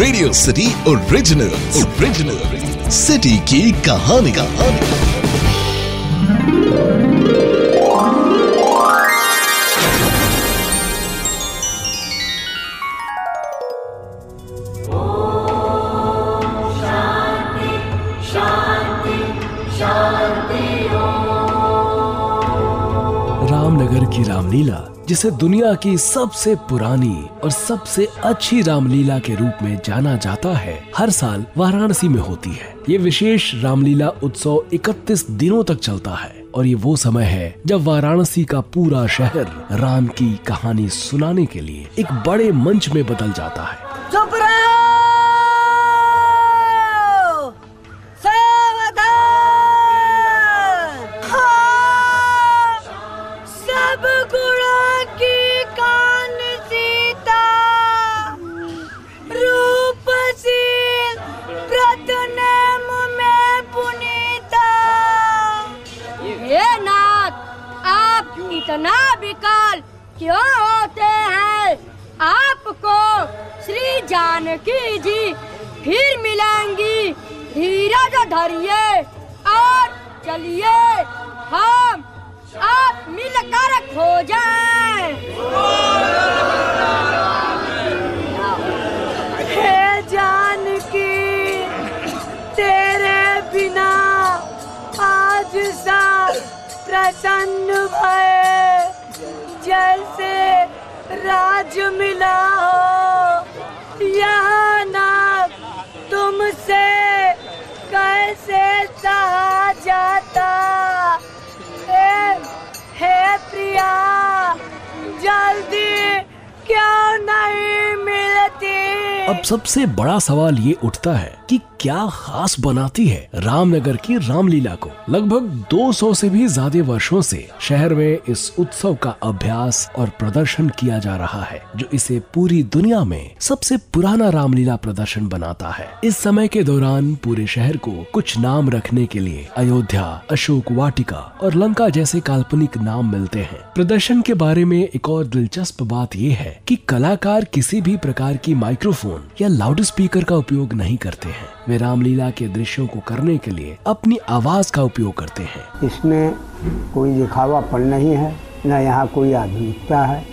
Radio City original original city की कहानी कहानी रामनगर की रामलीला जिसे दुनिया की सबसे पुरानी और सबसे अच्छी रामलीला के रूप में जाना जाता है, हर साल वाराणसी में होती है। ये विशेष रामलीला उत्सव 31 दिनों तक चलता है और ये वो समय है जब वाराणसी का पूरा शहर राम की कहानी सुनाने के लिए एक बड़े मंच में बदल जाता है। इतना विकल क्यों होते हैं? आपको श्री जानकी जी फिर मिलेंगी। धीरज धरिए और चलिए हम आप मिलकर खो जाएँ। जानकी, तेरे बिना आज जैसे राज मिला हो यहाँ ना तुमसे कैसे सहा जाता? हे हे प्रिया जल्दी अब सबसे बड़ा सवाल ये उठता है कि क्या खास बनाती है रामनगर की रामलीला को? लगभग 200 से भी ज़्यादा वर्षों से शहर में इस उत्सव का अभ्यास और प्रदर्शन किया जा रहा है, जो इसे पूरी दुनिया में सबसे पुराना रामलीला प्रदर्शन बनाता है। इस समय के दौरान पूरे शहर को कुछ नाम रखने के लिए अयोध्या, अशोक वाटिका और लंका जैसे काल्पनिक नाम मिलते हैं। प्रदर्शन के बारे में एक और दिलचस्प बात यह है कि कलाकार किसी भी प्रकार की माइक्रोफोन या लाउड स्पीकर का उपयोग नहीं करते हैं। वे रामलीला के दृश्यों को करने के लिए अपनी आवाज़ का उपयोग करते हैं। इसमें कोई दिखावापन नहीं है, न यहाँ कोई आधुनिकता है।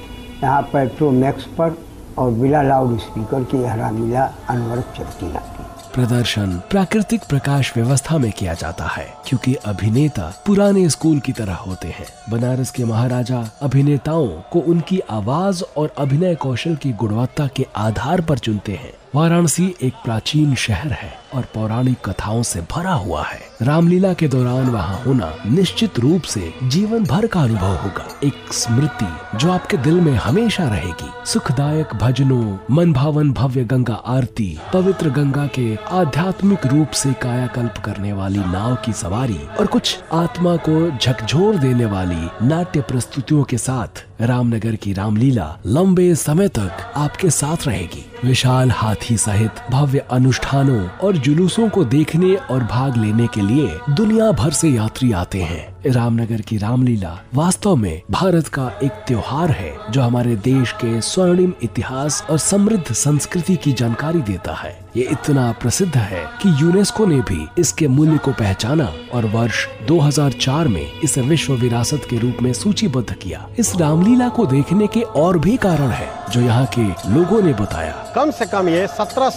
यहाँ पेट्रोमैक्स पर और बिना लाउड स्पीकर की यह रामलीला अनवरत चलती रहती है। प्रदर्शन प्राकृतिक प्रकाश व्यवस्था में किया जाता है, क्योंकि अभिनेता पुराने स्कूल की तरह होते हैं। बनारस के महाराजा अभिनेताओं को उनकी आवाज़ और अभिनय कौशल की गुणवत्ता के आधार पर चुनते हैं। वाराणसी एक प्राचीन शहर है और पौराणिक कथाओं से भरा हुआ है। रामलीला के दौरान वहाँ होना निश्चित रूप से जीवन भर का अनुभव होगा। एक स्मृति जो आपके दिल में हमेशा रहेगी। सुखदायक भजनों मन भावन भव्य गंगा आरती, पवित्र गंगा के आध्यात्मिक रूप से कायाकल्प करने वाली नाव की सवारी और कुछ आत्मा को झकझोर देने वाली नाट्य प्रस्तुतियों के साथ रामनगर की रामलीला लंबे समय तक आपके साथ रहेगी। विशाल हाथी सहित भव्य अनुष्ठानों और जुलूसों को देखने और भाग लेने के लिए दुनिया भर से यात्री आते हैं। रामनगर की रामलीला वास्तव में भारत का एक त्योहार है, जो हमारे देश के स्वर्णिम इतिहास और समृद्ध संस्कृति की जानकारी देता है। ये इतना प्रसिद्ध है कि यूनेस्को ने भी इसके मूल्य को पहचाना और वर्ष 2004 में इसे विश्व विरासत के रूप में सूचीबद्ध किया। इस रामलीला को देखने के और भी कारण है, जो यहाँ के लोगों ने बताया। कम से कम ये सत्रह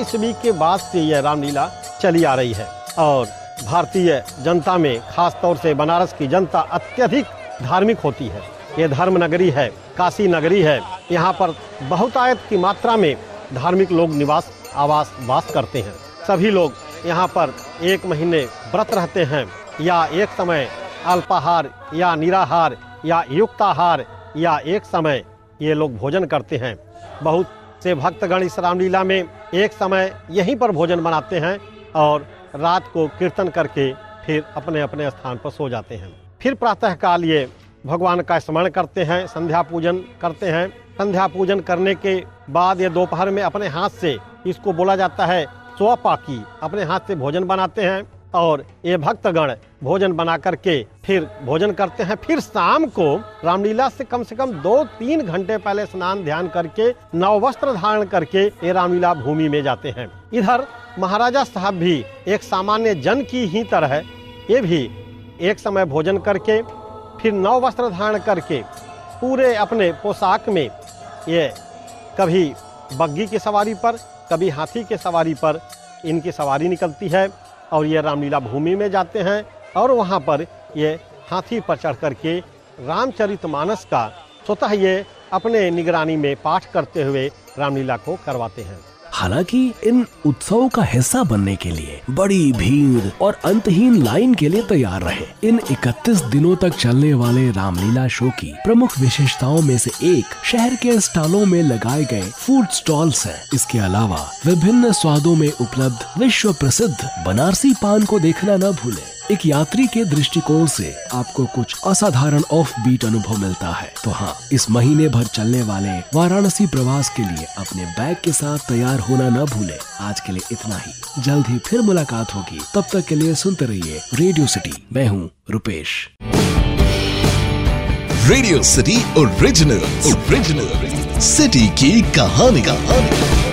ईस्वी के बाद से यह रामलीला चली आ रही है और भारतीय जनता में खास तौर से बनारस की जनता अत्यधिक धार्मिक होती है। ये धर्म नगरी है काशी नगरी है। यहाँ पर बहुतायत की मात्रा में धार्मिक लोग निवास, आवास, वास करते हैं। सभी लोग यहाँ पर एक महीने व्रत रहते हैं, या एक समय अल्पाहार, या निराहार, या युक्ताहार, या एक समय ये लोग भोजन करते हैं। बहुत से भक्तगण इस रामलीला में एक समय यहीं पर भोजन बनाते हैं और रात को कीर्तन करके फिर अपने अपने स्थान पर सो जाते हैं। फिर प्रातः काल ये भगवान का स्मरण करते हैं, संध्या पूजन करते हैं। संध्या पूजन करने के बाद ये दोपहर में अपने हाथ से इसको बोला जाता है स्वपाकी अपने हाथ से भोजन बनाते हैं। और ये भक्तगण भोजन बना करके फिर भोजन करते हैं। फिर शाम को रामलीला से कम से कम दो तीन घंटे पहले स्नान ध्यान करके नव वस्त्र धारण करके ये रामलीला भूमि में जाते हैं। इधर महाराजा साहब भी एक सामान्य जन की ही तरह ये भी एक समय भोजन करके, फिर नव वस्त्र धारण करके पूरे अपने पोशाक में ये कभी बग्गी की सवारी पर, कभी हाथी के सवारी पर इनकी सवारी निकलती है। और ये रामलीला भूमि में जाते हैं और वहाँ पर ये हाथी पर चढ़ कर के रामचरितमानस का स्वतः ये अपने निगरानी में पाठ करते हुए रामलीला को करवाते हैं। हालाँकि इन उत्सवों का हिस्सा बनने के लिए बड़ी भीड़ और अंतहीन लाइन के लिए तैयार रहे इन 31 दिनों तक चलने वाले रामलीला शो की प्रमुख विशेषताओं में से एक शहर के स्टॉलों में लगाए गए फ़ूड स्टॉल्स हैं। इसके अलावा विभिन्न स्वादों में उपलब्ध विश्व प्रसिद्ध बनारसी पान को देखना न भूलें। एक यात्री के दृष्टिकोण से आपको कुछ असाधारण ऑफ़ बीट अनुभव मिलता है। तो हाँ इस महीने भर चलने वाले वाराणसी प्रवास के लिए अपने बैग के साथ तैयार होना न भूले। आज के लिए इतना ही। जल्द ही फिर मुलाकात होगी। तब तक के लिए सुनते रहिए रेडियो सिटी मैं हूँ Rupesh. Radio City original original city की कहानी कहानी।